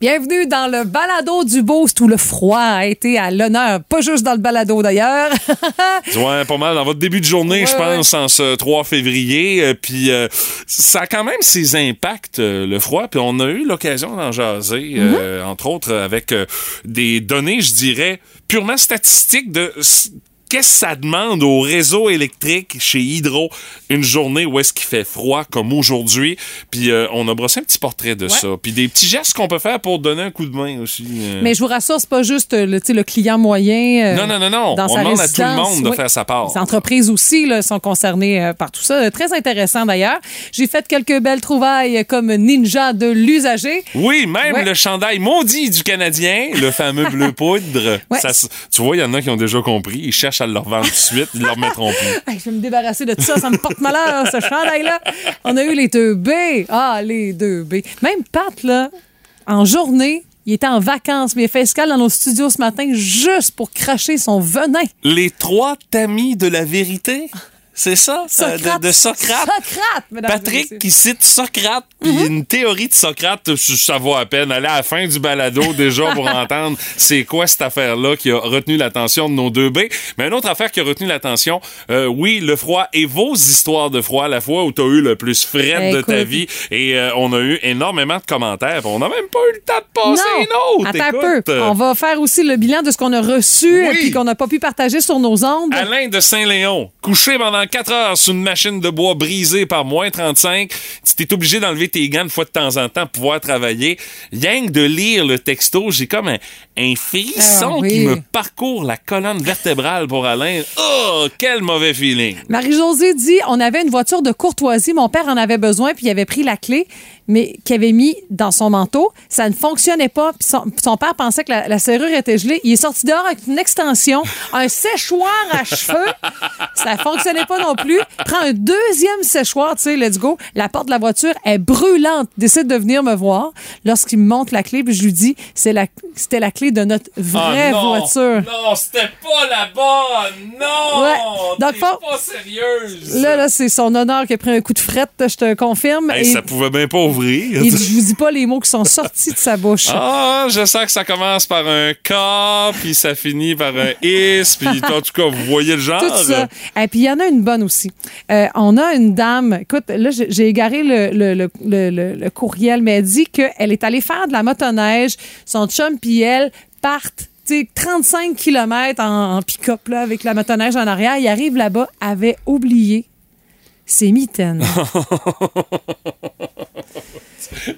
Bienvenue dans le balado du Boost où le froid a été à l'honneur. Pas juste dans le balado d'ailleurs. ouais, pas mal dans votre début de journée, Ouais, je pense, en ce 3 février. Euh, puis euh, ça a quand même ses impacts, euh, le froid. Puis on a eu l'occasion d'en jaser, euh, entre autres avec des données, je dirais, purement statistiques de qu'est-ce que ça demande au réseau électrique chez Hydro une journée où est-ce qu'il fait froid comme aujourd'hui? Puis euh, on a brossé un petit portrait de ça. Puis des petits gestes qu'on peut faire pour donner un coup de main aussi. euh. Mais je vous rassure, c'est pas juste euh, le, client moyen. euh, non, non, non, non. dans On sa demande à tout le monde de faire sa part. Les entreprises aussi là, sont concernées par tout ça. Très intéressant d'ailleurs. J'ai fait quelques belles trouvailles comme ninja de l'usager. Oui, même Ouais. le chandail maudit du Canadien, le fameux bleu poudre. Ouais. Ça se- tu vois, il y en a qui ont déjà compris. Ils cherchent à tout de suite. Ils ne plus. Hey, je vais me débarrasser de ça, ça me porte malheur, ce chandail-là. On a eu les deux B. Ah, les deux B. Même Pat, là, en journée, il était en vacances, mais il a fait escale dans nos studios ce matin juste pour cracher son venin. Les trois tamis de la vérité, c'est ça? Euh, de, de Socrate. Socrate, Patrick qui cite Socrate, puis une théorie de Socrate, ça vaut à peine. Aller à la fin du balado déjà pour entendre c'est quoi cette affaire-là qui a retenu l'attention de nos deux B. Mais une autre affaire qui a retenu l'attention, euh, oui, le froid et vos histoires de froid, la fois où tu as eu le plus frais de ta vie. Et euh, on a eu énormément de commentaires. On n'a même pas eu le temps de passer Non, une autre. attends un peu. euh, On va faire aussi le bilan de ce qu'on a reçu Oui. et qu'on n'a pas pu partager sur nos ondes. Alain de Saint-Léon, couché pendant 4 heures sous une machine de bois brisée par moins 35, tu t'es obligé d'enlever tes gants de fois de temps en temps pour pouvoir travailler. Rien que de lire le texto, j'ai comme un, un frisson Ah oui. qui me parcourt la colonne vertébrale pour Alain. Oh, quel mauvais feeling. Marie-Josée dit on avait une voiture de courtoisie, mon père en avait besoin, puis il avait pris la clé, mais qu'il avait mis dans son manteau. Ça ne fonctionnait pas, puis son, son père pensait que la, la serrure était gelée. Il est sorti dehors avec une extension, un séchoir à cheveux. Ça fonctionnait pas non plus. Prend un deuxième séchoir, tu sais, let's go. La porte de la voiture est brûlante. Décide de venir me voir. Lorsqu'il me montre la clé, puis je lui dis c'est la, c'était la clé de notre vraie Ah non, voiture. Non, c'était pas la bonne. Non. Ouais. Donc, faut- pas sérieuse. Là, là, c'est son honneur qui a pris un coup de frette, je te confirme. Hey, Et- ça pouvait bien pas ouvrir. Il- je vous dis pas les mots qui sont sortis de sa bouche. Ah, je sens que ça commence par un K, puis ça finit par un is, puis en tout cas, vous voyez le genre. Tout ça. Et puis, il y en a une bonne aussi. Euh, on a une dame, écoute, là, j'ai égaré le, le, le, courriel, mais elle dit qu'elle est allée faire de la motoneige. Son chum puis elle partent tu sais, 35 km en, en pick-up avec la motoneige en arrière. Il arrive là-bas, avait oublié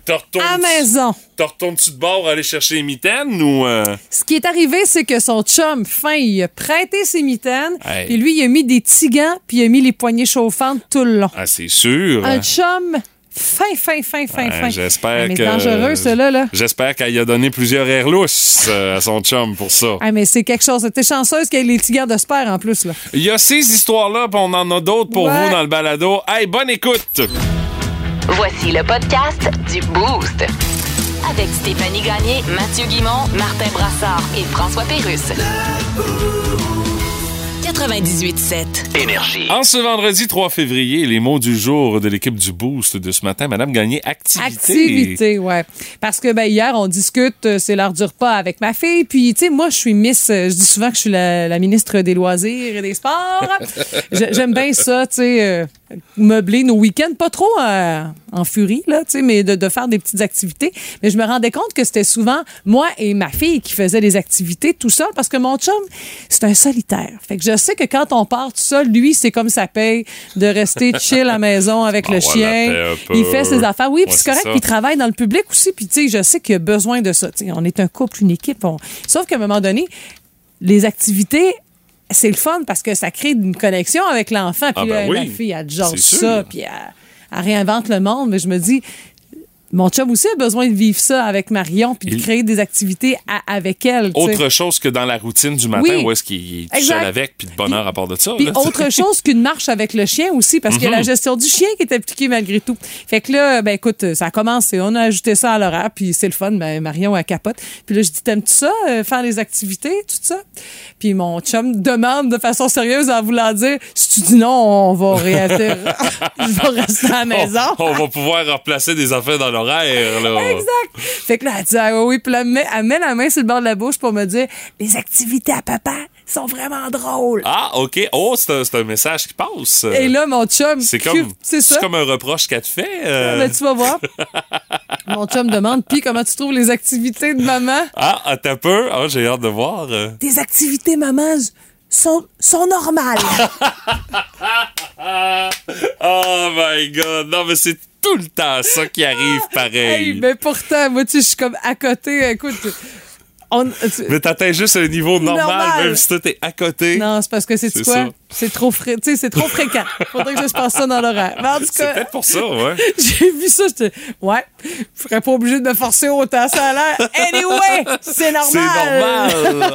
T'en retournes- à maison. T'en retournes-tu de bord aller chercher les mitaines ou. euh, Ce qui est arrivé, c'est que son chum, fin, il a prêté ses mitaines, Hey. puis lui, il a mis des petits gants, puis il a mis les poignées chauffantes tout le long. Ah, c'est sûr. Un chum fin, fin, fin, fin, Ouais, fin. J'espère Ah, que. dangereux, cela, là. J'espère qu'elle a donné plusieurs airlousses euh, à son chum pour ça. Ah, mais c'est quelque chose. T'es chanceuse qu'il y ait les gants de spare en plus, là. Il y a ces histoires-là, puis on en a d'autres pour Ouais. vous dans le balado. Hey, bonne écoute! Voici le podcast du Boost. Avec Stéphanie Gagné, Mathieu Guimont, Martin Brassard et François Pérusse. 98.7. Énergie. En ce vendredi 3 février, les mots du jour de l'équipe du Boost de ce matin, Madame Gagné, activité. Activité, ouais. Parce que ben, hier, on discute, euh, c'est l'heure du repas avec ma fille. Puis, tu sais, moi, je suis Miss, euh, je dis souvent que je suis la, la ministre des loisirs et des sports. J'aime bien ça, tu sais, euh, meubler nos week-ends, pas trop euh, en furie, là, tu sais, mais de, de faire des petites activités. Mais je me rendais compte que c'était souvent moi et ma fille qui faisaient des activités tout seul parce que mon chum, c'est un solitaire. Fait que je sais que quand on part tout seul, lui, c'est comme ça paye de rester chill à la maison avec Ah, le voilà, chien. Il fait ses affaires. Oui, puis c'est correct, puis il travaille dans le public aussi. Puis, tu sais, je sais qu'il a besoin de ça. On est un couple, une équipe. on- Sauf qu'à un moment donné, les activités, c'est le fun parce que ça crée une connexion avec l'enfant. Puis Ah, ben là, oui. ma fille, elle C'est ça, puis elle, elle réinvente le monde. Mais je me dis, mon chum aussi a besoin de vivre ça avec Marion, puis de Il- créer des activités à- avec elle. Autre chose que dans la routine du matin Oui. où est-ce qu'il est seul avec, puis de bonheur à part de ça. Puis autre chose qu'une marche avec le chien aussi, parce qu'il y a la gestion du chien qui est appliquée malgré tout. Fait que là, ben écoute, ça a commencé, on a ajouté ça à l'horaire, puis c'est le fun, ben Marion, elle capote. Puis là, je dis, t'aimes-tu ça, euh, faire les activités, tout ça? Puis mon chum demande de façon sérieuse en voulant dire, si tu dis non, on va réatterrir, je vais rester à la maison. On, on va pouvoir replacer des affaires dans là. Exact. Fait que là, elle dit, ah oui, puis là, elle met, elle met la main sur le bord de la bouche pour me dire, les activités à papa sont vraiment drôles. Ah, OK. Oh, c'est un, un message qui passe. Et là, mon chum, c'est comme, c'est ça. c'est comme un reproche qu'elle te fait. euh. Ben, tu vas voir. Mon chum demande, puis comment tu trouves les activités de maman? Ah, ah, t'as peur? Ah, j'ai hâte de voir. Tes activités, maman, sont, sont normales. Oh my God. Non, mais c'est tout le temps ça qui arrive pareil. Hey, mais pourtant, moi, tu sais, je suis comme à côté. Écoute, on, Mais t'atteins juste un niveau normal, Normal. même si toi t'es à côté. non, c'est parce que c'est quoi? C'est trop sais, c'est trop fréquent. Faudrait que je passe ça dans l'horaire. Tout C'est peut-être pour ça, ouais. j'ai vu ça, j'étais, ouais, je serais pas obligé de me forcer autant, ça a l'air. Anyway, c'est normal. C'est normal.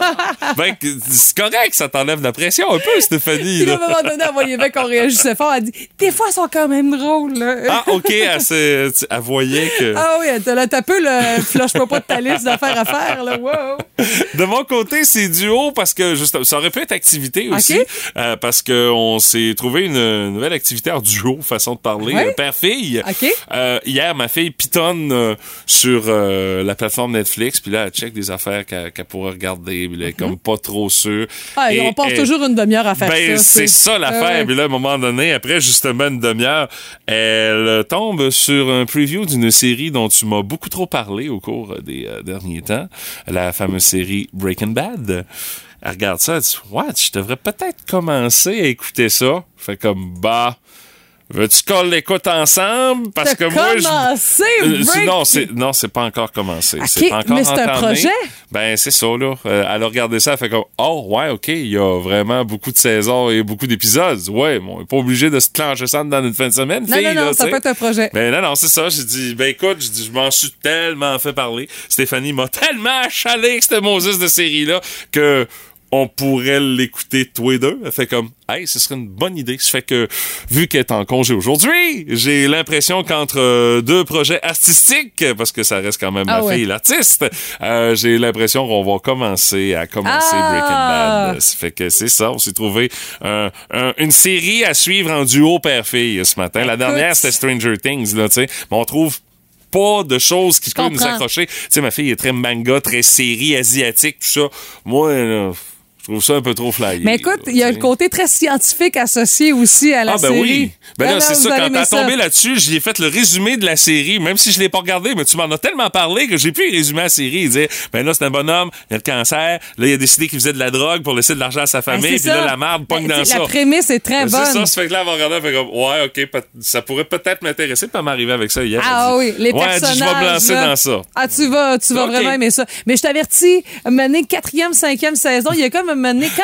ben, c'est correct, ça t'enlève la pression un peu, Stéphanie. Puis à un moment donné, elle voyait bien qu'on réagissait fort. Elle dit, des fois, elles sont quand même drôles, là. Ah, OK, elle, elle voyait que... Ah oui, elle te l'a tapé, le flush-moi pas de ta liste d'affaires à faire, là. Wow. De mon côté, c'est duo parce que juste, ça aurait pu être activité aussi. OK. euh, parce qu'on s'est trouvé une nouvelle activité en duo, façon de parler, Ouais. euh, père-fille. Euh, hier, ma fille pitonne euh, sur la plateforme Netflix, puis là, elle check des affaires qu'elle qu'elle pourrait regarder, puis elle est comme pas trop sûre. Ah, et on passe toujours une demi-heure à faire ben, ça. c'est ça l'affaire. Puis là, à un moment donné, après justement une demi-heure, elle tombe sur un preview d'une série dont tu m'as beaucoup trop parlé au cours des derniers temps, la fameuse série Breaking Bad. Elle regarde ça, elle dit What, je devrais peut-être commencer à écouter ça. Fait comme bah. Veux-tu qu'on l'écoute ensemble? Parce que moi, je- commencé, Euh, Break- non, c'est non, c'est pas encore commencé. C'est encore mais c'est un projet? Ben c'est ça là. Euh, elle a regardé ça, elle fait comme oh ouais ok, il y a vraiment beaucoup de saisons et beaucoup d'épisodes. Ouais, bon, on est pas obligé de se clencher ça dans une fin de semaine, Non, fille, non, non, là, ça peut être un projet. Ben non, non, c'est ça. J'ai dit, ben écoute, je m'en suis tellement fait parler. Stéphanie m'a tellement achalé avec cette Moses de série-là que on pourrait l'écouter tous les deux. Elle fait comme, hey, ce serait une bonne idée. Ça fait que, vu qu'elle est en congé aujourd'hui, j'ai l'impression qu'entre euh, deux projets artistiques, parce que ça reste quand même Ah ma ouais. fille l'artiste, euh, j'ai l'impression qu'on va commencer à commencer Ah! Breaking Bad. Ça fait que c'est ça. On s'est trouvé un- un- une série à suivre en duo père-fille ce matin. La dernière, c'était Stranger Things, là, tu sais. Mais on trouve pas de choses qui peuvent nous accrocher. Tu sais, ma fille est très manga, très série asiatique, tout ça. Moi, là, je trouve ça un peu trop flyé. Mais écoute, il y a sais. côté très scientifique associé aussi à la Ah ben série. oui. Ben Non, là, non, c'est ça, quand t'as tombé là-dessus, j'y ai fait le résumé de la série, même si je l'ai pas regardé, mais tu m'en as tellement parlé que j'ai pu résumer la série et dire, ben là, c'est un bonhomme, il a le cancer, là, il a décidé qu'il faisait de la drogue pour laisser de l'argent à sa Ben, famille, c'est puis là, la merde pogne Ben, dans c'est- ça. La prémisse est très Ben, C'est bonne. ça, ça fait que là, va regarder, fait comme, ouais, ok, ça pourrait peut-être m'intéresser, puis elle m'arriver avec ça hier. Ah oui, les ouais, personnages. je vais me lancer dans ça. Ah, tu vas, tu vas vraiment aimer ça. Mais je t'avertis, mener quatrième, cinquième saison, il y a comme un moment donné, quand,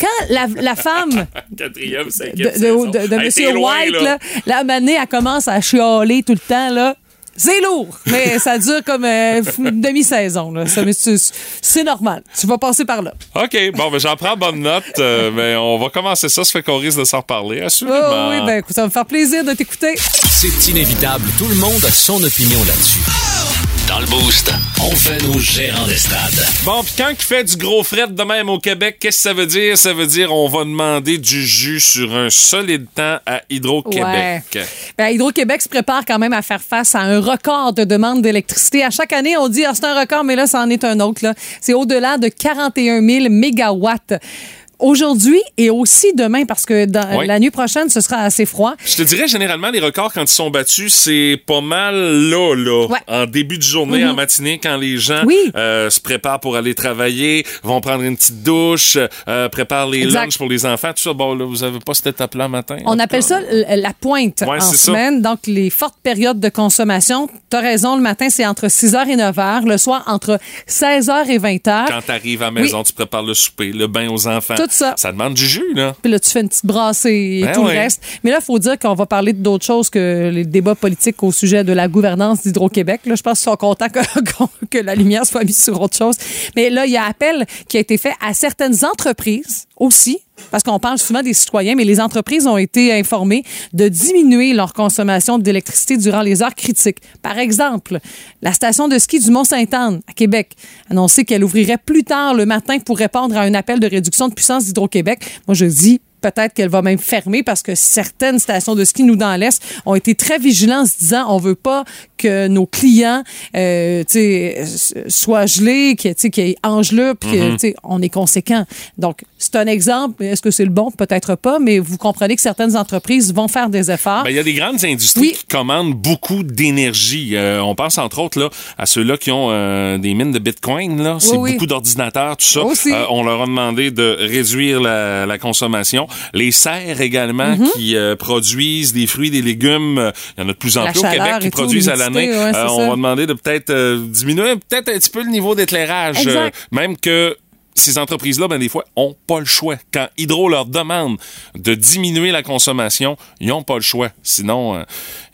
quand la, la femme Quatrième, de, cinquième de, saison. de, de Hey, t'es Monsieur loin, White, là. là, la moment donné, elle commence à chialer tout le temps, là. C'est lourd, mais ça dure comme euh, une demi-saison. là. Ça, mais c'est normal. Tu vas passer par là. OK, bon, ben j'en prends bonne note, euh, mais on va commencer ça, ça fait qu'on risque de s'en reparler, Oh, assurément. oui, ben écoute, ça va me faire plaisir de t'écouter. C'est inévitable, tout le monde a son opinion là-dessus. Dans le boost, on fait nos gérants d'estrade. Bon, puis quand il fait du gros fret de même au Québec, qu'est-ce que ça veut dire? Ça veut dire on va demander du jus sur un solide temps à Hydro-Québec. Ben, Hydro-Québec se prépare quand même à faire face à un record de demande d'électricité. À chaque année, on dit ah, c'est un record, mais là, ça en est un autre. là. C'est au-delà de 41 000 mégawatts. Aujourd'hui et aussi demain, parce que dans, Oui. la nuit prochaine, ce sera assez froid. Je te dirais, généralement, les records, quand ils sont battus, c'est pas mal là, là. Ouais. En début de journée, en matinée, quand les gens Oui. euh, se préparent pour aller travailler, vont prendre une petite douche, euh, préparent les Exact. lunchs pour les enfants, tout ça. Bon, là, vous avez pas cette étape-là matin? en On appelle ça la pointe Ouais, en ça. semaine. Donc, les fortes périodes de consommation. Tu as raison, le matin, c'est entre 6h et 9h. Le soir, entre 16h et 20h. Quand t'arrives à la maison, tu prépares le souper, le bain aux enfants. Tout ça. Ça demande du jus, là. Puis là, tu fais une petite brassée et Ben tout le reste. Mais là, il faut dire qu'on va parler d'autres choses que les débats politiques au sujet de la gouvernance d'Hydro-Québec. Là, je pense qu'ils sont contents que, que la lumière soit mise sur autre chose. Mais là, il y a appel qui a été fait à certaines entreprises aussi. Parce qu'on parle souvent des citoyens, mais les entreprises ont été informées de diminuer leur consommation d'électricité durant les heures critiques. Par exemple, la station de ski du Mont-Sainte-Anne à Québec a annoncé qu'elle ouvrirait plus tard le matin pour répondre à un appel de réduction de puissance d'Hydro-Québec. Moi, je dis peut-être qu'elle va même fermer parce que certaines stations de ski, nous, dans l'Est, ont été très vigilants en se disant on veut pas que nos clients euh, soient gelés, qu'il y ait engelés, puis tu sais, on est conséquent. Donc, c'est un exemple. Est-ce que c'est le bon? Peut-être pas, mais vous comprenez que certaines entreprises vont faire des efforts. Ben, il y a des grandes industries Oui. qui commandent beaucoup d'énergie. Euh, on pense entre autres là, à ceux-là qui ont euh, des mines de Bitcoin. Là. C'est oui. beaucoup d'ordinateurs, tout ça. Aussi. Euh, on leur a demandé de réduire la, la consommation. Les serres également Mhm. qui euh, produisent des fruits, des légumes. Il y en a de plus en La plus au Québec qui produisent à l'année. ouais, Euh, on ça. va demander de peut-être euh, diminuer peut-être un petit peu le niveau d'éclairage. Même que ces entreprises-là, ben, des fois, ont pas le choix. Quand Hydro leur demande de diminuer la consommation, ils ont pas le choix. Sinon, euh,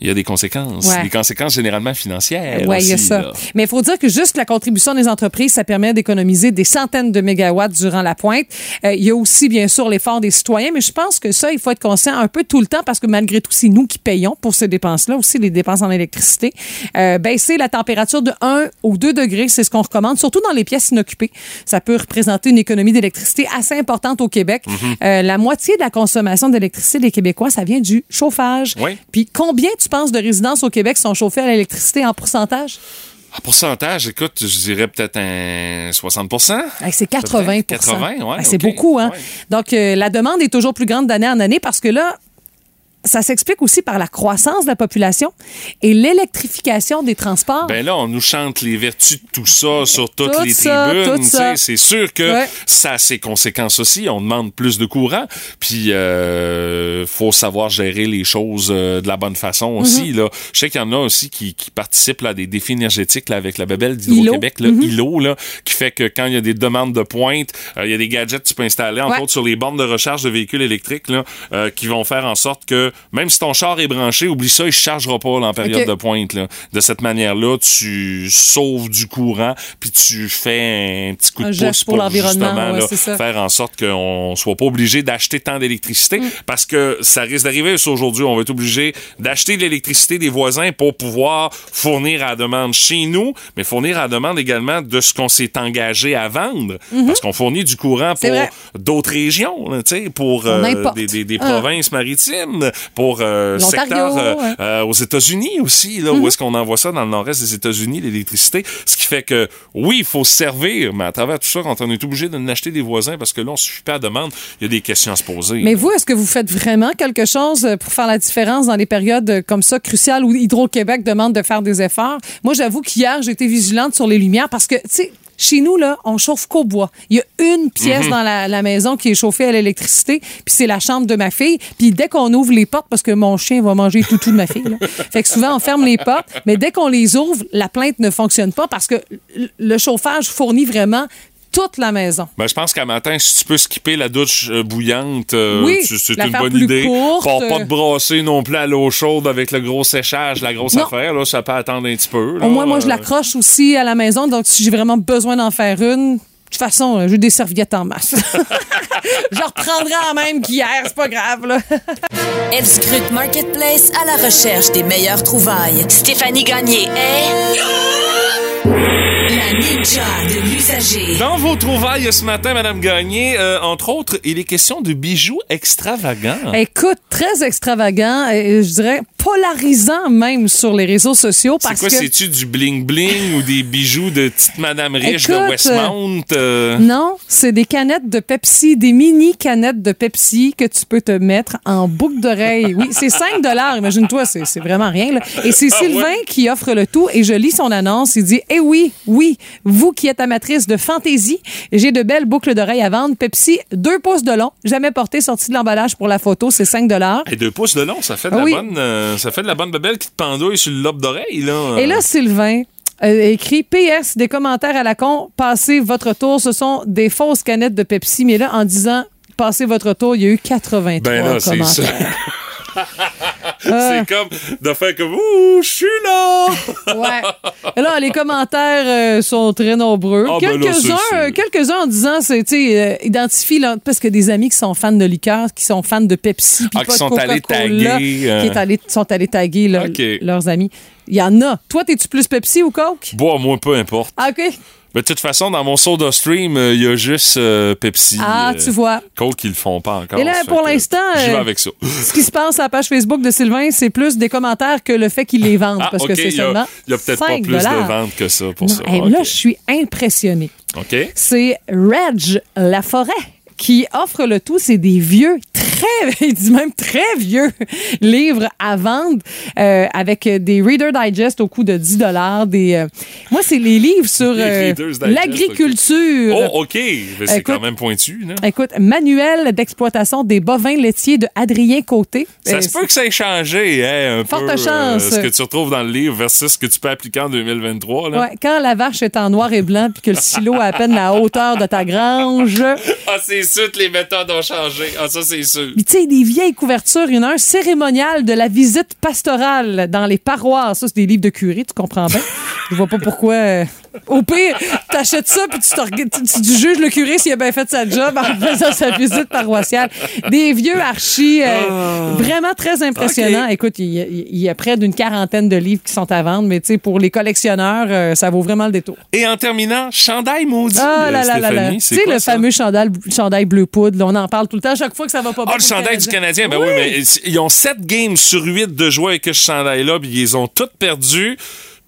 il y a des conséquences. Ouais. Des conséquences généralement financières. Oui, il y a ça. là. Mais il faut dire que juste la contribution des entreprises, ça permet d'économiser des centaines de mégawatts durant la pointe. Euh, il y a aussi, bien sûr, l'effort des citoyens, mais je pense que ça, il faut être conscient un peu tout le temps parce que malgré tout, c'est nous qui payons pour ces dépenses-là, aussi les dépenses en électricité. Euh, baisser la température de 1 ou 2 degrés, c'est ce qu'on recommande, surtout dans les pièces inoccupées. Ça peut représenter une économie d'électricité assez importante au Québec. Euh, la moitié de la consommation d'électricité des Québécois, ça vient du chauffage. Oui. Puis combien tu penses de résidences au Québec sont chauffées à l'électricité en pourcentage? En pourcentage, écoute, je dirais peut-être un 60 Hey, c'est 80 80, ouais, Hey, C'est beaucoup, hein? Ouais. Donc, euh, la demande est toujours plus grande d'année en année parce que là, ça s'explique aussi par la croissance de la population et l'électrification des transports. Ben là, on nous chante les vertus de tout ça sur toutes Tout les ça, tribunes. C'est sûr que Ouais. ça a ses conséquences aussi. On demande plus de courant. Puis, euh, faut savoir gérer les choses euh, de la bonne façon Mhm. aussi. Là. Je sais qu'il y en a aussi qui, qui participent là, à des défis énergétiques là, avec la babelle d'Hydro-Québec, Mhm. le ILO, là, qui fait que quand il y a des demandes de pointe, euh, il y a des gadgets que tu peux installer, entre Ouais. autres sur les bornes de recharge de véhicules électriques, là, euh, qui vont faire en sorte que même si ton char est branché, oublie ça, il ne chargera pas en période de pointe. Là. De cette manière-là, tu sauves du courant, puis tu fais un petit coup Un de pouce pour pour, l'environnement, justement ouais, là, faire en sorte qu'on soit pas obligé d'acheter tant d'électricité, Mm. parce que ça risque d'arriver aujourd'hui. On va être obligé d'acheter de l'électricité des voisins pour pouvoir fournir à la demande chez nous, mais fournir à la demande également de ce qu'on s'est engagé à vendre, parce qu'on fournit du courant Mm-hmm. Pour d'autres régions, là, pour euh, des, des- des Ah. provinces maritimes, pour euh, secteur euh, euh, aux États-Unis aussi, là, où est-ce qu'on envoie ça dans le nord-est des États-Unis, l'électricité. Ce qui fait que, oui, il faut se servir, mais à travers tout ça, quand on est obligé de n'acheter des voisins parce que là, on suffit pas à la demande, il y a des questions à se poser. Mais vous, est-ce que vous faites vraiment quelque chose pour faire la différence dans les périodes comme ça cruciales où Hydro-Québec demande de faire des efforts? Moi, j'avoue qu'hier, été vigilante sur les lumières parce que, tu sais, chez nous, là, on chauffe qu'au bois. Il y a une pièce Mhm. dans la, la maison qui est chauffée à l'électricité, puis c'est la chambre de ma fille. Puis dès qu'on ouvre les portes, parce que mon chien va manger tout tout de ma fille, là. fait que souvent on ferme les portes, mais dès qu'on les ouvre, la plainte ne fonctionne pas parce que le- le chauffage fournit vraiment toute la maison. Ben, je pense qu'à matin, si tu peux skipper la douche euh, bouillante, euh, Oui, c'est une bonne plus idée. courte. Pas, pas te brasser non plus à l'eau chaude avec le gros séchage, la grosse Non. affaire, là, ça peut attendre un petit peu. là. Au moins, moi, je Euh, l'accroche aussi à la maison. Donc, si j'ai vraiment besoin d'en faire une, de toute façon, euh, j'ai des serviettes en masse. je reprendrai en même qu'hier, c'est pas grave. Là. Elle scrute Marketplace à la recherche des meilleures trouvailles. Stéphanie Gagné est... La ninja de l'usager. Dans vos trouvailles ce matin, Madame Gagné, euh, entre autres, il est question de bijoux extravagants. Écoute, très extravagant, et je dirais polarisant même sur les réseaux sociaux. C'est parce quoi, que... c'est-tu du bling-bling ou des bijoux de petite Madame riche Écoute, de Westmount? euh? Non, c'est des canettes de Pepsi, des mini canettes de Pepsi que tu peux te mettre en boucle d'oreille. Oui, c'est 5 imagine-toi, c'est c'est vraiment rien. là. Et c'est Ah Sylvain ouais? qui offre le tout et je lis son annonce. Il dit, eh oui, oui, vous qui êtes amatrice de fantaisie, j'ai de belles boucles d'oreilles à vendre. Pepsi, 2 pouces de long, jamais porté, sorti de l'emballage pour la photo, c'est 5 Et deux pouces de long, ça fait de la Oui. bonne, euh, ça fait de la bonne babelle qui te pendouille sur le lobe d'oreille, là. Et là, Sylvain euh, écrit PS, des commentaires à la con, passez votre tour. Ce sont des fausses canettes de Pepsi. Mais là, en disant passez votre tour, il y a eu 83 Ben là, commentaires. c'est comme de faire comme Ouh, je suis là! Ouais. Et là, les commentaires euh, sont très nombreux. Ah, ben quelques-uns, euh, quelques-uns en disant, c'est, euh, identifie, là, parce que des amis qui sont fans de liqueur, qui sont fans de Pepsi, Ah, pas qui de sont allés taguer, euh. qui est allé- sont allés taguer leurs amis. Il y en a. Toi, t'es-tu plus Pepsi ou Coke? Bois, moi, peu importe. Ah, OK. Mais de toute façon, dans mon soda stream, euh, il y a juste euh, Pepsi. Ah, euh, tu vois. Coke, ils le font pas encore. Et là, pour l'instant, J'y vais avec ça. Ce qui se passe à la page Facebook de Sylvain, c'est plus des commentaires que le fait qu'il les vende. Ah, parce que c'est seulement. il y a peut-être pas 5 plus de ventes que ça pour Non, ça. hey. Là, je suis impressionnée. OK. C'est Reg Laforêt qui offre le tout. C'est des vieux, très, il dit même très vieux livres à vendre euh, avec des Reader Digest au coût de 10 Des, euh, moi, c'est les livres sur euh, l'agriculture. Oh, OK. Mais c'est quand même pointu. Là. Écoute, manuel d'exploitation des bovins laitiers de Adrien Côté. Ça se peut que ça ait changé, hein, un Forte peu. chance. ce que tu retrouves dans le livre versus ce que tu peux appliquer en 2023. Là. Ouais, quand la vache est en noir et blanc puis que le silo a à peine la hauteur de ta grange. Ah, c'est sûr que les méthodes ont changé. Ah, ça, c'est sûr. Puis tu sais, des vieilles couvertures, il y en a un cérémonial de la visite pastorale dans les paroisses. Ça, c'est des livres de curé, tu comprends bien. Je vois pas pourquoi. Au pire, t'achètes ça puis tu, tu, tu- tu juges le curé s'il a bien fait sa job en faisant sa visite paroissiale. Des vieux archis, euh, vraiment très impressionnants. Écoute, il y, a, il y a près d'une quarantaine de livres qui sont à vendre, mais tu sais, pour les collectionneurs, euh, ça vaut vraiment le détour. Et en terminant, chandail maudit. Ah euh, là là là là. Stéphanie, Tu sais, le ça? fameux chandail, chandail bleu poudre, là, on en parle tout le temps, chaque fois que ça va pas bien. Ah, le chandail du Canadien. Ben oui, mais ils ont 7 games sur 8 de jouer avec ce chandail-là, puis ils ont toutes perdu.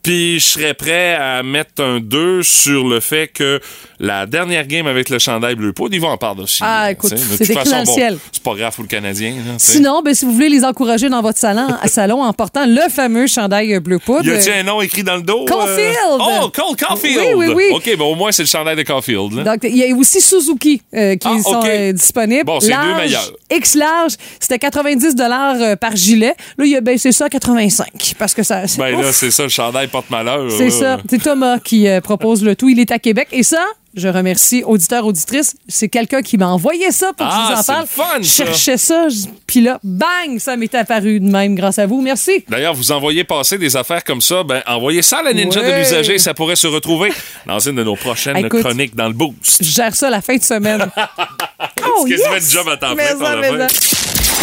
Puis je serais prêt à mettre un 2 sur le fait que la dernière game avec le chandail bleu poudre, ils vont en parler aussi. Ah, écoute, c'est c'est pas grave pour le Canadien. là. Sinon, ben, si vous voulez les encourager dans votre salon, à salon en portant le fameux chandail bleu poudre. Y a-t-il un nom écrit dans le dos? euh? Caulfield! Oh, Cole Caulfield! Oui, oui, oui. OK, ben au moins, c'est le chandail de Caulfield. là. Donc, il y a aussi Suzuki euh, qui Ah, sont euh, disponibles. Bon, c'est deux meilleurs. X large, c'était 90 euh, par gilet. Là, il a baissé ça à 85 parce que ça. Ben Ouf, là, c'est ça, le chandail porte-malheur. c'est là. ça. C'est Thomas qui propose le tout. Il est à Québec. Et ça, je remercie auditeurs, auditrices. C'est quelqu'un qui m'a envoyé ça pour que Ah, je vous en c'est parle. le fun, je cherchais ça, puis là, bang, ça m'est apparu de même grâce à vous. Merci. D'ailleurs, vous envoyez passer des affaires comme ça, ben envoyez ça à la Ninja Ouais. de l'usager, ça pourrait se retrouver dans une de nos prochaines Écoute, chroniques dans le boost. Je gère ça la fin de semaine. oh, yes! job à temps plein,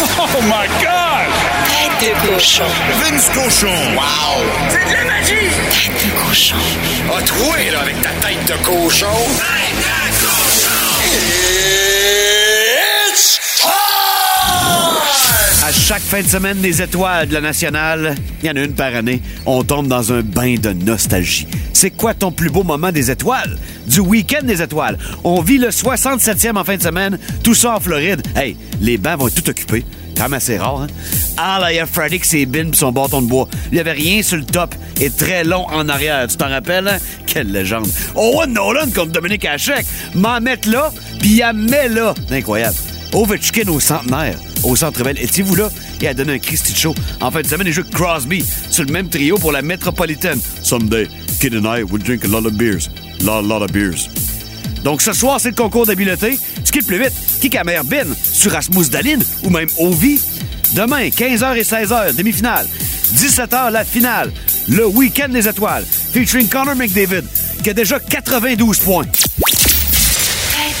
Oh my God! Tête de cochon. Vince Cochon. Wow! C'est de la magie. Tête de cochon. A troué, là, avec ta tête de cochon. Tête de cochon! À chaque fin de semaine des étoiles de la nationale, il y en a une par année, on tombe dans un bain de nostalgie. C'est quoi ton plus beau moment des étoiles? Du week-end des étoiles. On vit le 67e en fin de semaine, tout ça en Floride. Hey, les bancs vont être tout occupés. Quand même assez rare, hein? Ah, là, il y a Freddy avec ses bines pis son bâton de bois. Il y avait rien sur le top et très long en arrière. Tu t'en rappelles, hein? Quelle légende. Owen Nolan contre Dominique Hachek. M'en là, puis il met là. Incroyable. Ovechkin au centenaire, au centre belle. Étiez-vous là? Il a donné un Christy show. En de semaine, il joue avec Crosby sur le même trio pour la métropolitaine. Someday, Kid and I will drink a lot of beers. Lot, lot of beers. Donc ce soir, c'est le concours d'habileté. Ce qui est le plus vite, qui a la meilleure bine? Sur Rasmus Daline ou même Ovi? Demain, 15h et 16h, demi-finale. 17h, la finale. Le week-end des étoiles, featuring Connor McDavid, qui a déjà 92 points.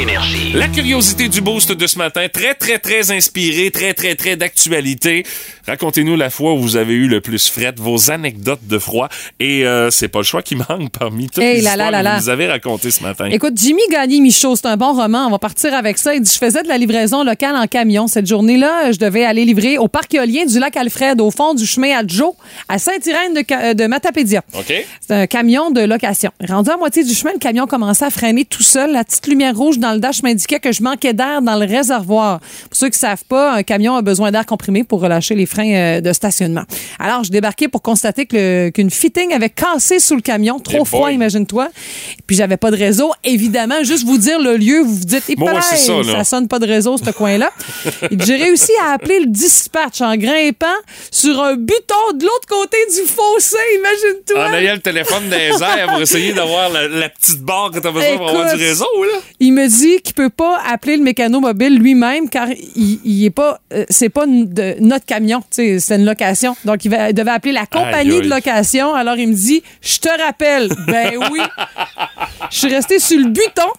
Énergie. La curiosité du boost de ce matin, très, très, très inspiré, très, très, très d'actualité. Racontez-nous la fois où vous avez eu le plus fret, vos anecdotes de froid. Et euh, c'est pas le choix qui manque parmi toutes Hey les là là histoires là que vous avez racontées ce matin. Écoute, Jimmy Gagné-Michaud, c'est un bon roman. On va partir avec ça. Il dit Je faisais de la livraison locale en camion. Cette journée-là, je devais aller livrer au parc éolien du lac Alfred, au fond du chemin à Joe, à Saint-Irène de, Ca- de Matapédia. C'est un camion de location. Rendu à moitié du chemin, le camion commençait à freiner tout seul. La petite lumière rouge dans le dash m'indiquait que je manquais d'air dans le réservoir. Pour ceux qui savent pas, un camion a besoin d'air comprimé pour relâcher les freins euh, de stationnement. Alors, je débarquais pour constater qu'une fitting avait cassé sous le camion. Trop froid, imagine-toi. Puis j'avais pas de réseau. Évidemment, juste vous dire le lieu, vous vous dites, Eh, c'est ça, sonne pas de réseau, ce coin-là. J'ai réussi à appeler le dispatch en grimpant sur un buton de l'autre côté du fossé. Imagine-toi. En ayant le téléphone dans les airs pour essayer d'avoir la, la petite barre que t'as besoin pour avoir du réseau, là. Il me dit qu'il peut pas appeler le mécano mobile lui-même car il, il est pas, euh, c'est pas de notre camion. c'était une location. Donc, il, va- il devait appeler la compagnie de location. Alors, il me dit, je te rappelle. Ben oui. Je suis restée sur le buton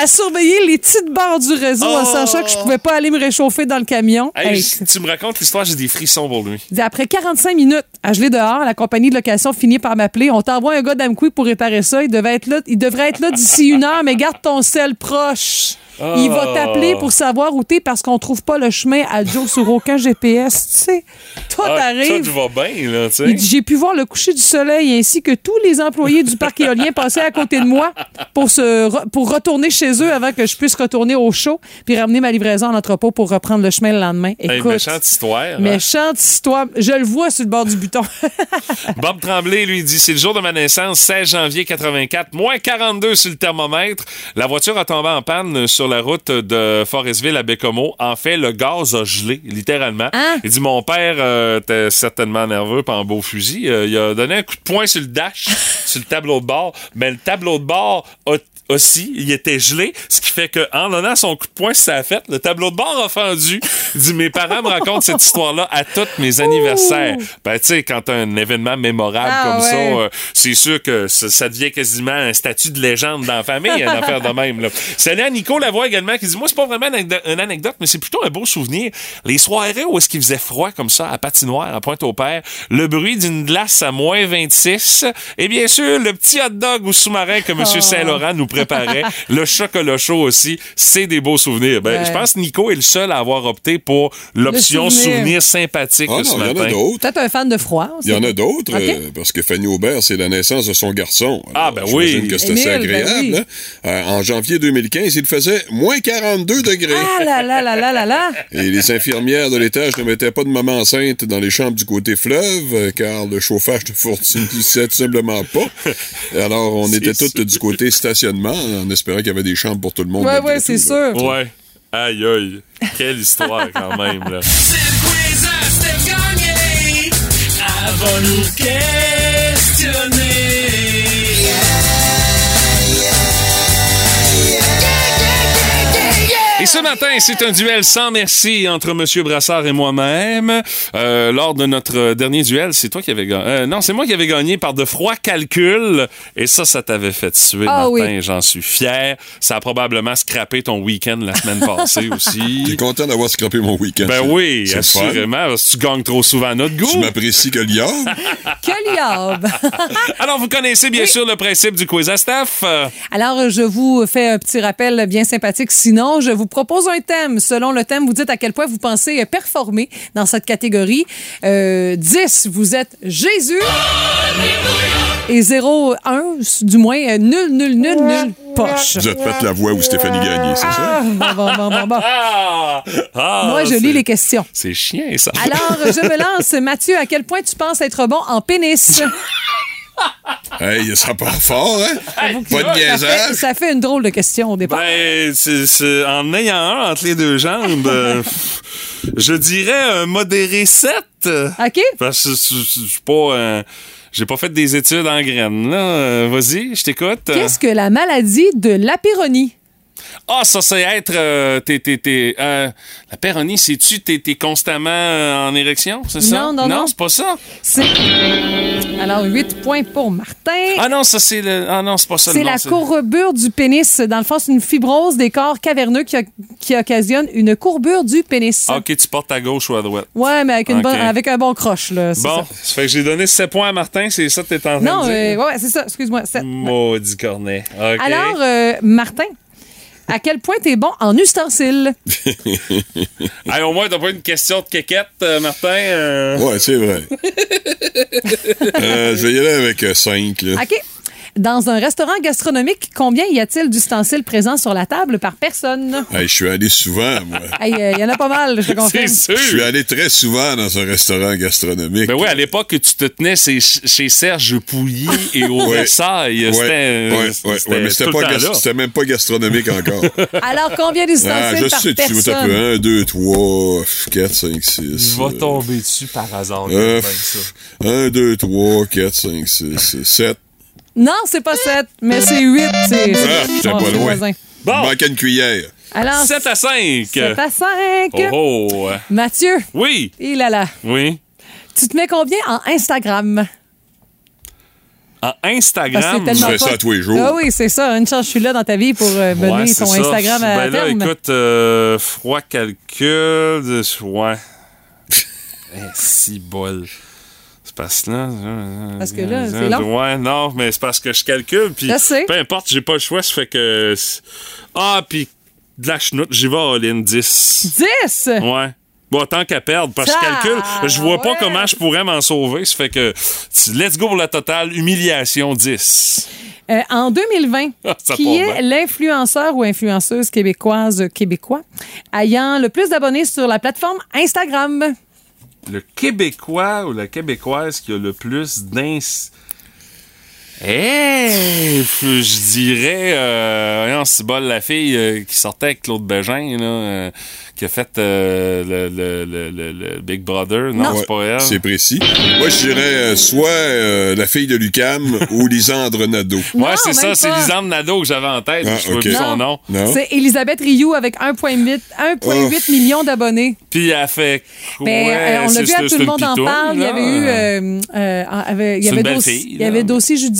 à surveiller les petites barres du réseau en Oh. sachant que je pouvais pas aller me réchauffer dans le camion. Hey, tu me racontes l'histoire, j'ai des frissons pour lui. Après 45 minutes à geler dehors, la compagnie de location finit par m'appeler. On t'envoie un gars d'Amqui pour réparer ça. Il, devait être là, il devrait être là d'ici une heure, mais garde ton sel proche. Il va t'appeler pour savoir où t'es parce qu'on trouve pas le chemin à Joe sur aucun GPS. Tu sais, tout Ah, arrive. Tout va bien, là, tu sais. J'ai pu voir le coucher du soleil ainsi que tous les employés du parc éolien passer à côté de moi pour, se re- pour retourner chez eux avant que je puisse retourner au show puis ramener ma livraison en entrepôt pour reprendre le chemin le lendemain. Hey, Écoute, méchante histoire. hein? méchante histoire. Je le vois sur le bord du buton. Bob Tremblay lui dit c'est le jour de ma naissance, 16 janvier 84, moins 42 sur le thermomètre. La voiture a tombé en panne sur la route de Forestville à Bécomo. En fait, le gaz a gelé, littéralement. Hein? Il dit mon père euh, était certainement nerveux pas en beau fusil. Euh, il a donné un coup de poing sur le dash, sur le tableau de bord. Mais le tableau de bord a aussi, il était gelé, ce qui fait que en donnant son coup de poing, ça a fait, le tableau de bord a fendu. Il dit, mes parents me racontent cette histoire-là à tous mes anniversaires. Ben, tu sais, quand t'as un événement mémorable Ah, comme ouais. ça, euh, c'est sûr que ça, ça devient quasiment un statut de légende dans la famille, une affaire de même. Là. Salut à Nico Lavoie également qui dit, moi, c'est pas vraiment une anecdote, mais c'est plutôt un beau souvenir. Les soirées où est-ce qu'il faisait froid comme ça à patinoire, à Pointe-au-Père, le bruit d'une glace à moins 26, et bien sûr, le petit hot dog au sous-marin que M. Saint-Laurent nous préparait, le chocolat chaud aussi, c'est des beaux souvenirs. Ben, Ouais. je pense que Nico est le seul à avoir opté pour l'option souvenir. souvenir. sympathique Ah de ce non, il y en a d'autres. Peut-être un fan de froid aussi. Il y en a d'autres, euh, parce que Fanny Aubert, c'est la naissance de son garçon. Ah, ben oui. j'imagine que c'est assez Émile, ben agréable. oui. hein. Euh, en janvier 2015, il faisait moins 42 degrés. Ah là là là là là là! Et les infirmières de l'étage ne mettaient pas de maman enceinte dans les chambres du côté fleuve, euh, car le chauffage ne fournissait tout simplement pas. Alors, on était toutes du côté stationnement, en espérant qu'il y avait des chambres pour tout le monde. Ouais, ouais, c'est sûr. Ouais. Aïe, aïe. Quelle histoire, quand même, là. C'est le quiz à Steph Gagné. Avons-nous questionné? Et ce matin, c'est un duel sans merci entre Monsieur Brassard et moi-même. Euh, lors de notre dernier duel, c'est toi qui avais gagné. Euh, non, c'est moi qui avais gagné par de froids calculs. Et ça, ça t'avait fait tuer, Ah Martin. oui. J'en suis fier. Ça a probablement scrappé ton week-end la semaine passée T'es aussi. content d'avoir scrapé mon week-end. Ben oui, assurément, parce que tu gagnes trop souvent à notre goût. Tu m'apprécies que liard. Quel liable! Alors, vous connaissez bien sûr le principe du quiz à. Euh, Alors, je vous fais un petit rappel bien sympathique. Sinon, je vous propose un thème. Selon le thème, vous dites à quel point vous pensez performer dans cette catégorie. Euh, 10, vous êtes Jésus. Et 0, 1, du moins, euh, nul, nul, nul, nul, poche. Vous êtes fait la voix où Stéphanie Gagné, c'est Ah, ça? bon, bon, bon, bon, bon. Ah! Ah, Moi, je lis les questions. C'est chien, ça. Alors, je me lance. Mathieu, à quel point tu penses être bon en pénis? Hey, ça part fort, hein? Pas de Ça fait, ça fait une drôle de question au départ. Ben, c'est, en ayant un entre les deux jambes, euh, je dirais un modéré 7. OK? Parce que je suis pas. euh, j'ai pas fait des études en graines, là. Euh, Vas-y, je t'écoute. Qu'est-ce que la maladie de l'apéronie? Ah, ça, c'est être. euh, t'es, t'es, t'es, euh, la péronie, c'est-tu t'es, t'es constamment euh, en érection, c'est ça? Non, non, non. c'est pas ça? C'est. Alors, 8 points pour Martin. Ah non, ça, c'est le. Ah non, c'est pas ça le C'est la courbure du pénis. Dans le fond, c'est une fibrose des corps caverneux qui, qui occasionne une courbure du pénis. Ah, ok, tu portes à gauche ou à droite. Ouais, mais avec, une Ok. bonne- avec un bon croche, là. Bon, ça. ça fait que j'ai donné 7 points à Martin, c'est ça que t'es en train Non, de dire? euh, ouais, c'est ça. Excuse-moi. Maudit cornet. OK. Alors, euh, Martin, à quel point t'es bon en ustensiles? Hey, au moins, t'as pas une question de quéquette, euh, Martin. euh. Ouais, c'est vrai. Euh, je vais y aller avec 5. Là. OK. Dans un restaurant gastronomique, combien y a-t-il d'ustensiles présents sur la table par personne? Hey, je suis allé souvent, moi. Il y en a pas mal, je te C'est confirme. sûr. Je suis allé très souvent dans un restaurant gastronomique. Ben oui, à l'époque, tu te tenais chez, chez Serge Pouilly et au. Versailles. Ouais, C'était euh, mais c'était même pas gastronomique encore. Alors, combien ah, d'ustensiles je par sais, tu veux personne? taper 1, 2, 3, 4, 5, 6. Il va tomber dessus par hasard. Euh, comme ça. 1, 2, 3, 4, 5, 6, 7. Non, c'est pas 7, mais c'est 8. C'est Ah, oh, pas loin. voisin. Bon. Il manquait une cuillère. Alors, 7 à 5. 7 à 5. Oh, oh. Mathieu, Oui, il a là. oui. Tu te mets combien en Instagram? En Instagram? c'est tellement fais ça tous les jours. Ah oui, c'est ça. Une chance, je suis là dans ta vie pour euh, mener Ouais, c'est ton ça. Instagram à ben là, terme. écoute, euh, froid calcul, de- ouais. Eh, si bol. Parce que là. Parce que là, c'est long. Ouais, non, mais c'est parce que je calcule. Puis peu importe, j'ai pas le choix, ça fait que. Ah, puis de la chenoute, j'y vais all in 10. 10! Ouais. Bon, tant qu'à perdre, parce que je calcule, je vois pas ouais. comment je pourrais m'en sauver. Ça fait que, let's go pour la totale, humiliation 10. Euh, en 2020, Ah, qui est l'influenceur ou influenceuse québécoise québécois ayant le plus d'abonnés sur la plateforme Instagram? Le Québécois ou la Québécoise qui a le plus d'ins... Eh, je dirais, euh, voyons, c'est bol la fille euh, qui sortait avec Claude Bégin, là, euh, qui a fait euh, le, le, le, le- le Big Brother. Non, Ouais, c'est pas elle. C'est précis. Moi, je dirais euh, soit euh, la fille de Lucam ou Lisandre Nadeau. Ouais, Non, c'est ça, c'est. Lisandre Nadeau que j'avais en tête. Ah, je ne plus son Non. nom. Non? C'est Elisabeth Rioux avec 1,8 1,8 millions d'abonnés. Puis elle fait. Ben, ouais, euh, on l'a vu, tout le monde en parle. Il y avait eu, euh, euh, avait- il y avait dossier- fille,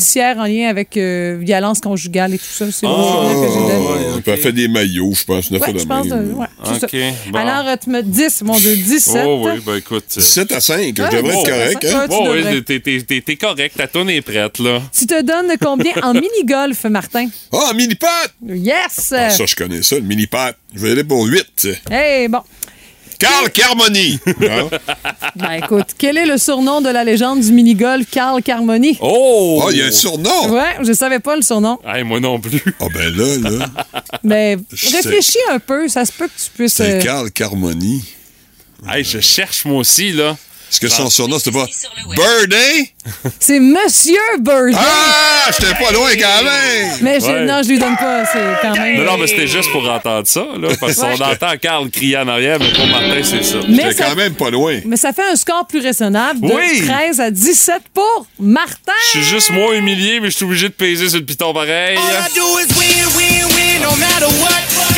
judiciaire en lien avec euh, violence conjugale et tout ça. C'est le Oh, que j'ai Euh, puis Elle fait des maillots, je pense. Ouais, je pense. euh, ouais, c'est Ok, ça. bon. Alors, euh, tu me 10, mon Dieu, 17. Oh oui, ben écoute. euh, 7 à 5, je Ouais, devrais être correct. Hein? ça, tu Oh devrais. oui, t'es- t'es t'es- t'es correct, ta tonne est prête, là. Tu te donnes combien en mini-golf, Martin? Ah, mini-pat! Yes! Ah, ça, je connais ça, le mini-pat. Je vais aller pour 8. Hey, bon. Carl Carmoni! Ben écoute, quel est le surnom de la légende du mini-golf, Carl Carmoni? Oh! Ah, il y a un surnom! Ouais, je savais pas le surnom. Hey, moi non plus. Ah, ben là, là, Mais Je réfléchis un peu, ça se peut que tu puisses. c'est euh, Carl Carmoni. Hey, je cherche moi aussi, là. Est-ce que son surnom, c'était pas Birdie? C'est Monsieur Bird. Ah, j'étais pas loin quand même! Mais je, Ouais. non, je lui donne pas. C'est quand même. Non, non, mais c'était juste pour entendre ça, là. Parce qu'on entend Carl crier en arrière, mais pour Martin, c'est ça. Mais J'étais ça, quand même pas loin. mais ça fait un score plus raisonnable de Oui. 13 à 17 pour Martin. Je suis juste moins humilié, mais je suis obligé de peser sur le piton pareil. do is win, win, win, no matter what.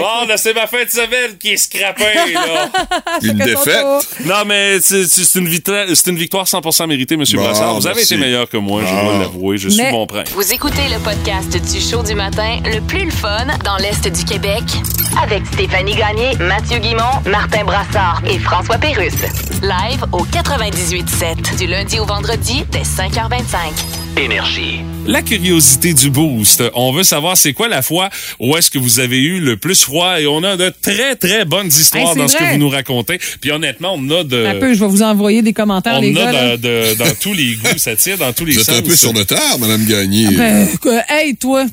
Bon, là, c'est ma fin de semaine qui est scrappée, là. Une défaite. non, mais c'est c'est une, victoire- c'est une victoire 100% méritée, M. Bon, Brassard. Vous avez merci. été meilleur que moi, je Ah. dois l'avouer. Je suis Mais- mon prince. Vous écoutez le podcast du show du matin le plus le fun dans l'Est du Québec avec Stéphanie Gagné, Mathieu Guimont, Martin Brassard et François Pérusse. Live au 98.7 du lundi au vendredi dès 5h25. Énergie. La curiosité du boost. On veut savoir c'est quoi la fois où est-ce que vous avez eu le plus froid et on a de très très bonnes histoires Hey, dans ce que vous nous racontez. Puis honnêtement, on a de Un peu, je vais vous envoyer des commentaires, on les a gars. de- de- dans tous les goûts, ça tire dans tous les Vous êtes sens. un peu sur le tard, Madame Gagné. Ben, euh, hey, toi,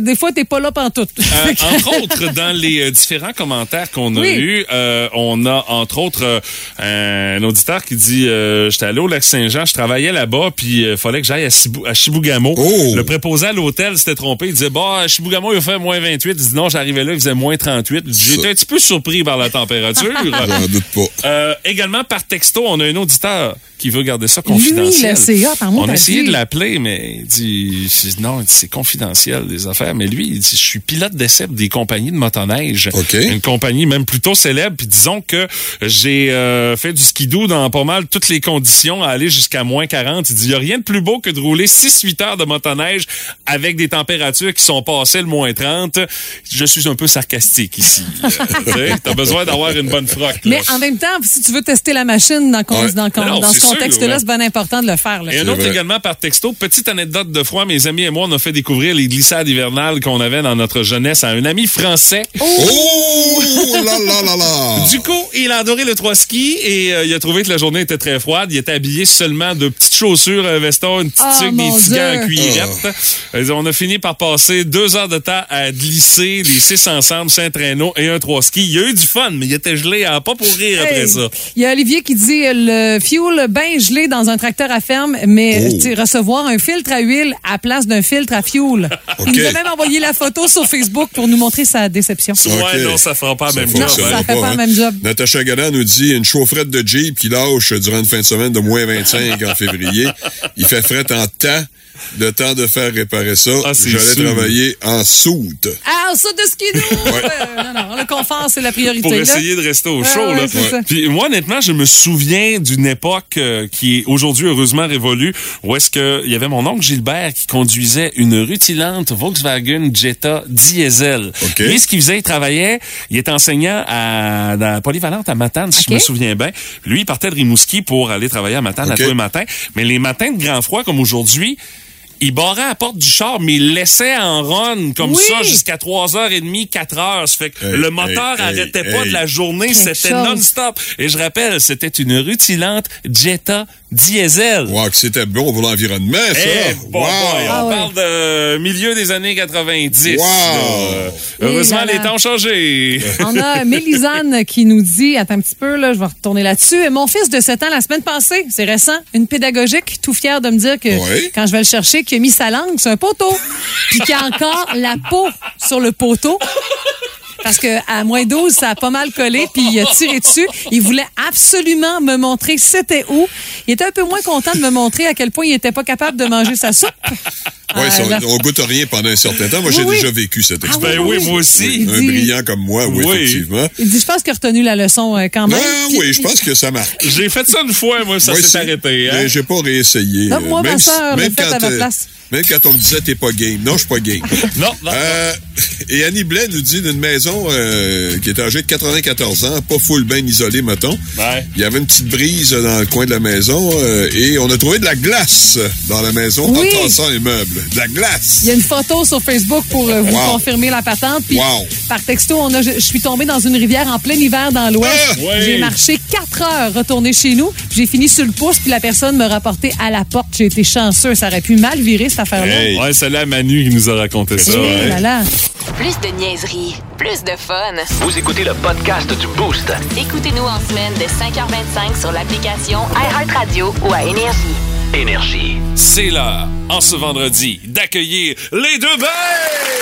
des fois, t'es pas là pantoute. Euh, entre autres, dans les euh, différents commentaires qu'on a Oui. eus, euh, on a entre autres euh, un auditeur qui dit euh, j'étais allé au lac Saint-Jean, je travaillais là-bas, puis il fallait que j'aille à, Chibougamau. Oh! Le préposé à l'hôtel s'était trompé, il disait bah à Chibougamau il a fait moins 28, il dit non j'arrivais là il faisait moins 38. J'étais un petit peu surpris par la température. J'en doute pas. Euh, également par texto, on a un auditeur qui veut garder ça Lui, confidentiel. on a essayé de l'appeler, mais il dit non, il dit, c'est confidentiel les affaires. Mais lui, il dit je suis pilote d'essai des compagnies de motoneige, OK. une compagnie même plutôt célèbre. Puis disons que j'ai euh, fait du skidoo dans pas mal toutes les conditions à aller jusqu'à moins 40. Il dit il y a rien de plus beau que de rouler 6-8 heures de motoneige avec des températures qui sont passées le moins 30. Je suis un peu sarcastique ici. Euh, T'as besoin d'avoir une bonne froc. là. Mais en même temps, si tu veux tester la machine dans, Ouais. dans, Non, ce contexte-là, c'est bien important de le faire. Là. Et un autre vrai. également par texto. Petite anecdote de froid, mes amis et moi, on a fait découvrir les glissades hivernales qu'on avait dans notre jeunesse à un ami français. Oh là là là là! Du coup, il a adoré le trois ski et euh, il a trouvé que la journée était très froide. Il était habillé seulement de petites chaussures, un veston, une petite tuque, des petits gants en cuirette. Euh, On a fini par passer deux heures de temps à glisser les six en ensemble, c'est un traîneau et un trois skis. Il y a eu du fun, mais il était gelé à pas pour rire après Hey, ça. Il y a Olivier qui dit euh, le fuel bien gelé dans un tracteur à ferme, mais Oh. recevoir un filtre à huile à place d'un filtre à fuel. Il nous a même envoyé la photo sur Facebook pour nous montrer sa déception. Ouais, OK. non, ça fera pas la même fonctionne chose. ça fait pas hein. le même job. Natacha Galan nous dit une chaufferette de Jeep qui lâche durant une fin de semaine de moins 25 en février. Il fait fret en temps. Le temps de faire réparer ça. Ah, c'est J'allais travailler en soute. Ah, ça de skidoo! Euh, non, non, le confort, c'est la priorité. pour là. essayer de rester au Ouais, chaud. ouais, là. c'est ça. Puis moi, honnêtement, je me souviens d'une époque euh, qui est aujourd'hui heureusement révolue, où est-ce que il y avait mon oncle Gilbert qui conduisait une rutilante Volkswagen Jetta diesel. OK. Lui, ce qu'il faisait, il travaillait, il était enseignant à, dans la polyvalente à Matane, si je me souviens bien. Lui, il partait de Rimouski pour aller travailler à Matane à OK. tous les matins. Mais les matins de grand froid comme aujourd'hui, il barrait à la porte du char, mais il laissait en run comme Oui. ça jusqu'à 3h30, 4h. Ça fait que Hey, le moteur hey, arrêtait hey, pas hey. de la journée, c'était non-stop. Et je rappelle, c'était une rutilante Jetta diesel. Wow, que c'était bon pour l'environnement, ça. Eh, bon, wow. boy, on Ah ouais. parle de milieu des années 90. Wow. Heureusement, les temps ont changé. On a Mélisane qui nous dit, attends un petit peu, là, je vais retourner là-dessus. Mon fils de 7 ans, la semaine passée, c'est récent, une pédagogique, tout fière de me dire que Oui. quand je vais le chercher, qu'il a mis sa langue sur un poteau, puis qu'il y a encore la peau sur le poteau. Parce que à moins 12, ça a pas mal collé, puis il a tiré dessus. Il voulait absolument me montrer c'était où. Il était un peu moins content de me montrer à quel point il était pas capable de manger sa soupe. Euh, là- on goûte rien pendant un certain temps. Moi, j'ai Oui, oui. déjà vécu cette Ah expérience. Ben oui, moi aussi. Un dit- brillant comme moi, oui, Oui. effectivement. Il dit, je pense qu'il a retenu la leçon euh, quand même. Ah Puis- oui, je pense que ça marque. J'ai fait ça une fois, moi, ça s'est arrêté. Hein? Mais j'ai pas réessayé. Non, moi, ma même, sœur l'a même fait quand, à ma euh, place. Même quand on me disait t'es pas game. Non, je suis pas game. Non, non. Euh, et Annie Blais nous dit d'une maison euh, qui est âgée de 94 ans, pas full bien isolée, mettons. Ouais. Il y avait une petite brise dans le coin de la maison euh, et on a trouvé de la glace dans la maison Oui. en tassant les meubles. De la glace! Il y a une photo sur Facebook pour euh, vous Wow. confirmer la patente. Puis Wow. par texto, on a, je, je suis tombée dans une rivière en plein hiver dans l'ouest. Ah! Ouais. J'ai marché quatre heures retourner chez nous. puis J'ai fini sur le pouce, puis la personne me rapportait à la porte. J'ai été chanceux. Ça aurait pu mal virer cette affaire-là. Hey. Ouais, c'est là Manu qui nous a raconté ça. Eh ouais. là là. Plus de niaiserie, plus de fun. Vous écoutez le podcast du Boost. Écoutez-nous en semaine de 5h25 sur l'application iHeartRadio ou à Énergie. Énergie. C'est l'heure, en ce vendredi, d'accueillir les deux belles!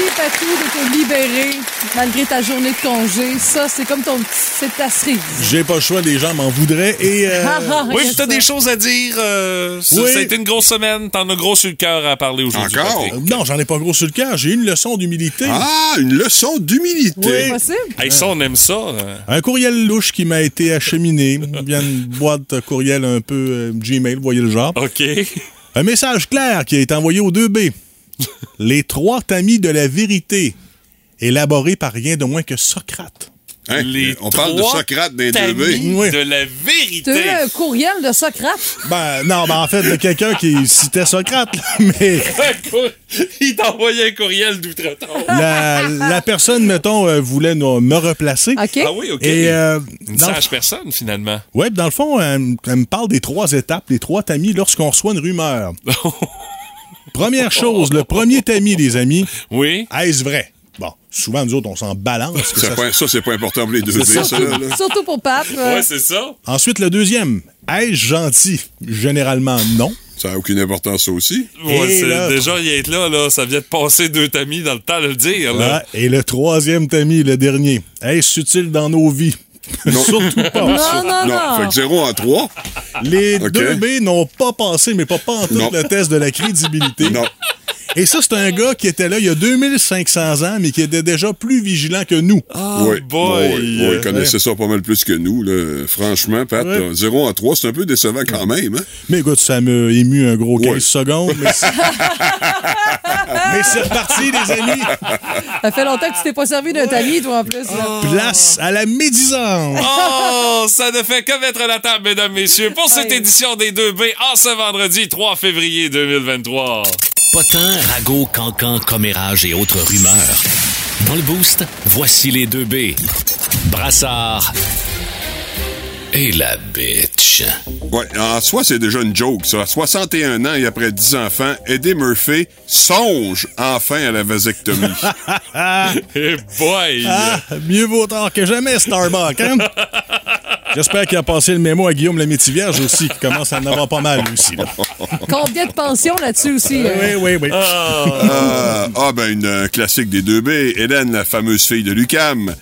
Merci, Patou, de te libérer malgré ta journée de congé. Ça, c'est comme ton petit... C'est ta cerise. J'ai pas le choix, les gens m'en voudraient. Et euh, Ah, Oui, t'as ça. des choses à dire. euh, ça, Oui. ça a été une grosse semaine. T'en as gros sur le cœur à parler aujourd'hui. Encore? Patrick. non, j'en ai pas gros sur le cœur. J'ai eu une leçon d'humilité. Ah, une leçon d'humilité. Oui. Possible? Hey, ça, on aime ça. euh. Un courriel louche qui m'a été acheminé via une boîte courriel un peu euh, Gmail, vous voyez le genre. OK. Un message clair qui a été envoyé aux deux B. Les trois tamis de la vérité, élaboré par rien de moins que Socrate. Hein? Les On parle de Socrate 2B. Oui. de la vérité. as eu un courriel de Socrate? Ben, non, ben en fait, de quelqu'un qui citait Socrate, là, mais Il t'a envoyé un courriel d'outre-tombe. la, la personne, mettons, euh, voulait nous- me replacer. OK. Ah oui, OK. Et, euh, Une dans, sage personne, finalement. ouais, dans le fond, elle, me- elle me parle des trois étapes, les trois tamis lorsqu'on reçoit une rumeur. Première chose, le premier tamis, les amis, Oui. est-ce vrai? Bon, souvent, nous autres, on s'en balance. que Ça, ça- ça, c'est pas important pour les 2B, ça, là. là. Surtout pour Pape. euh, Ouais, c'est ça. Ensuite, le deuxième, est-ce gentil? Généralement, non. Ça n'a aucune importance, ça aussi. Ouais, là- déjà, il est là, là. Ça vient de passer deux tamis dans le temps de le dire, là. Ouais, Et le troisième tamis, le dernier, est-ce utile dans nos vies? Surtout pas. Non, non, Non, non. fait que 0 en 3. Les Ok. deux B n'ont pas passé, mais pas, pas en tout Non. le test de la crédibilité. Non. Et ça, c'est un gars qui était là il y a 2500 ans, mais qui était déjà plus vigilant que nous. oui, boy. oui, oui, il connaissait ça pas mal plus que nous. Là. Franchement, Pat, Ouais. là, 0 en 3, c'est un peu décevant quand même. Hein? Mais écoute, ça m'a ému un gros 15 Ouais. secondes. Mais c'est Mais c'est reparti, les amis. Ça fait longtemps que tu t'es pas servi d'un tamis, toi, en plus. là. Place à la médisance. Oh, ça ne fait que mettre la table, mesdames, messieurs, pour cette Ouais. édition des 2B en ce vendredi 3 février 2023. Potin, ragot, cancan, commérage et autres rumeurs. Dans le boost, voici les deux B. Brassard et la bitch. Ouais, en soi, c'est déjà une joke, ça. À 61 ans et après 10 enfants, Eddie Murphy songe enfin à la vasectomie. Eh boy! Ah, mieux vaut tard que jamais, Starbucks, hein? J'espère qu'il a passé le mémo à Guillaume Lemaitre-Vierge aussi, qui commence à en avoir pas mal, lui aussi. là. Combien de pensions là-dessus aussi? euh? Oui, oui, oui. Ah, ah, ben, une euh, classique des 2B. Hélène, la fameuse fille de Lucam,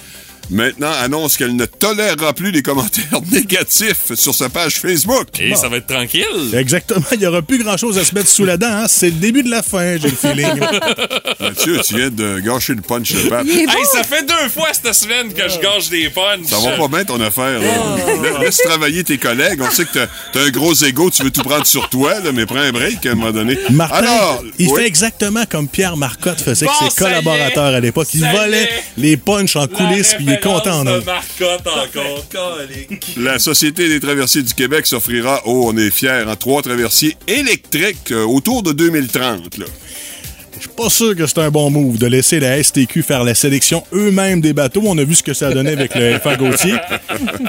maintenant annonce qu'elle ne tolérera plus les commentaires négatifs sur sa page Facebook. Et ça va être tranquille. Exactement, il n'y aura plus grand-chose à se mettre sous la dent. hein. C'est le début de la fin, j'ai le feeling. Mathieu, tu viens de gâcher le punch de Pat. Hey, ça fait deux fois cette semaine que je gâche des punchs. Ça va pas bien ton affaire. là. Laisse travailler tes collègues. On sait que t'as as un gros ego, tu veux tout prendre sur toi, là, mais prends un break à un moment donné. Martin, Alors, il oui. fait exactement comme Pierre Marcotte faisait Bon, avec ses collaborateurs à l'époque. Il volait est. les punchs en coulisses, puis il est content en de eux. Marcotte encore. Colique. La Société des traversiers du Québec s'offrira, oh, on est fiers, en trois traversiers électriques euh, autour de 2030. Là. Je suis pas sûr que c'est un bon move de laisser la STQ faire la sélection eux-mêmes des bateaux. On a vu ce que ça a donné avec le FA Gauthier.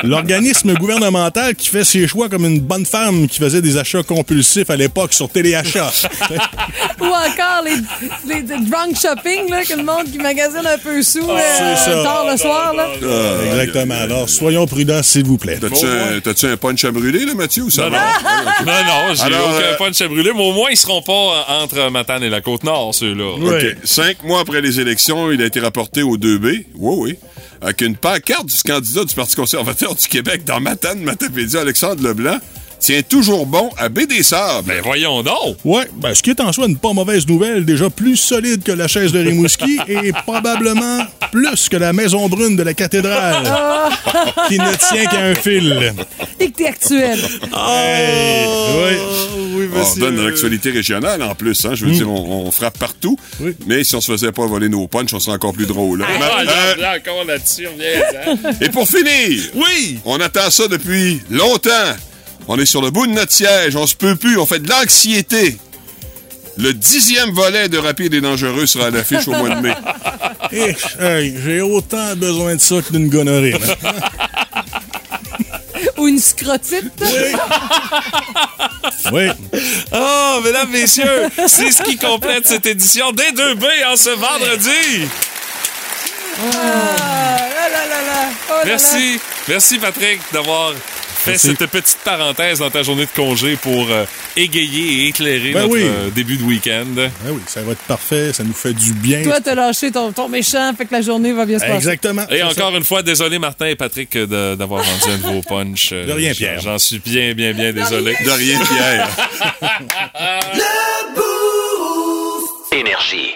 L'organisme gouvernemental qui fait ses choix comme une bonne femme qui faisait des achats compulsifs à l'époque sur téléachat. Ou encore les, les, les drunk shopping, là, que le monde qui magasine un peu sous euh, c'est ça. tard le soir. Là. Exactement. Alors, soyons prudents, s'il vous plaît. T'as-tu un, un punch à brûler, là, Mathieu, ou ça Non, va? non. non, non, j'ai aucun euh, punch à brûler, mais au moins, ils seront pas euh, entre Matane et la Côte-Nord, ceux-là. OK. Cinq mois après les élections, il a été rapporté au 2B. Oui, oui. Avec une pancarte du candidat du Parti conservateur du Québec dans Matane, Matapédia, Alexandre Leblanc, tient toujours bon à Baie des Sables. Ben voyons donc! Ouais, ben, ce qui est en soi une pas mauvaise nouvelle, déjà plus solide que la chaise de Rimouski et probablement plus que la maison brune de la cathédrale, qui ne tient qu'à un fil. Et que t'es actuel. Hey, ouais. on redonne l'actualité régionale en plus. Hein? Je veux dire, on, on frappe partout. Oui. Mais si on se faisait pas voler nos punchs, on serait encore plus drôle. Ah, là, euh, encore là-dessus, on vient, hein? et pour finir, Oui! on attend ça depuis longtemps. On est sur le bout de notre siège. On se peut plus. On fait de l'anxiété. Le dixième volet de Rapide et Dangereux sera à l'affiche au mois de mai. Eh, hey, j'ai autant besoin de ça que d'une gonorrhée. Ou une scrotite. Oui. Oh, mesdames, messieurs, c'est ce qui complète cette édition des 2B en ce vendredi. Ah, là, là, là, là. Oh là là. Merci. Merci, Patrick, d'avoir fait Merci. cette petite parenthèse dans ta journée de congé pour euh, égayer et éclairer Ben notre oui. euh, début de week-end. Ben oui, ça va être parfait, ça nous fait du bien. Toi, t'as lâché ton, ton méchant, fait que la journée va bien se passer. Exactement. Et encore une fois, désolé Martin et Patrick de- d'avoir vendu un de vos punch. Euh, De rien, Pierre. J'en suis bien, bien, bien désolé. De rien, Pierre. Énergie.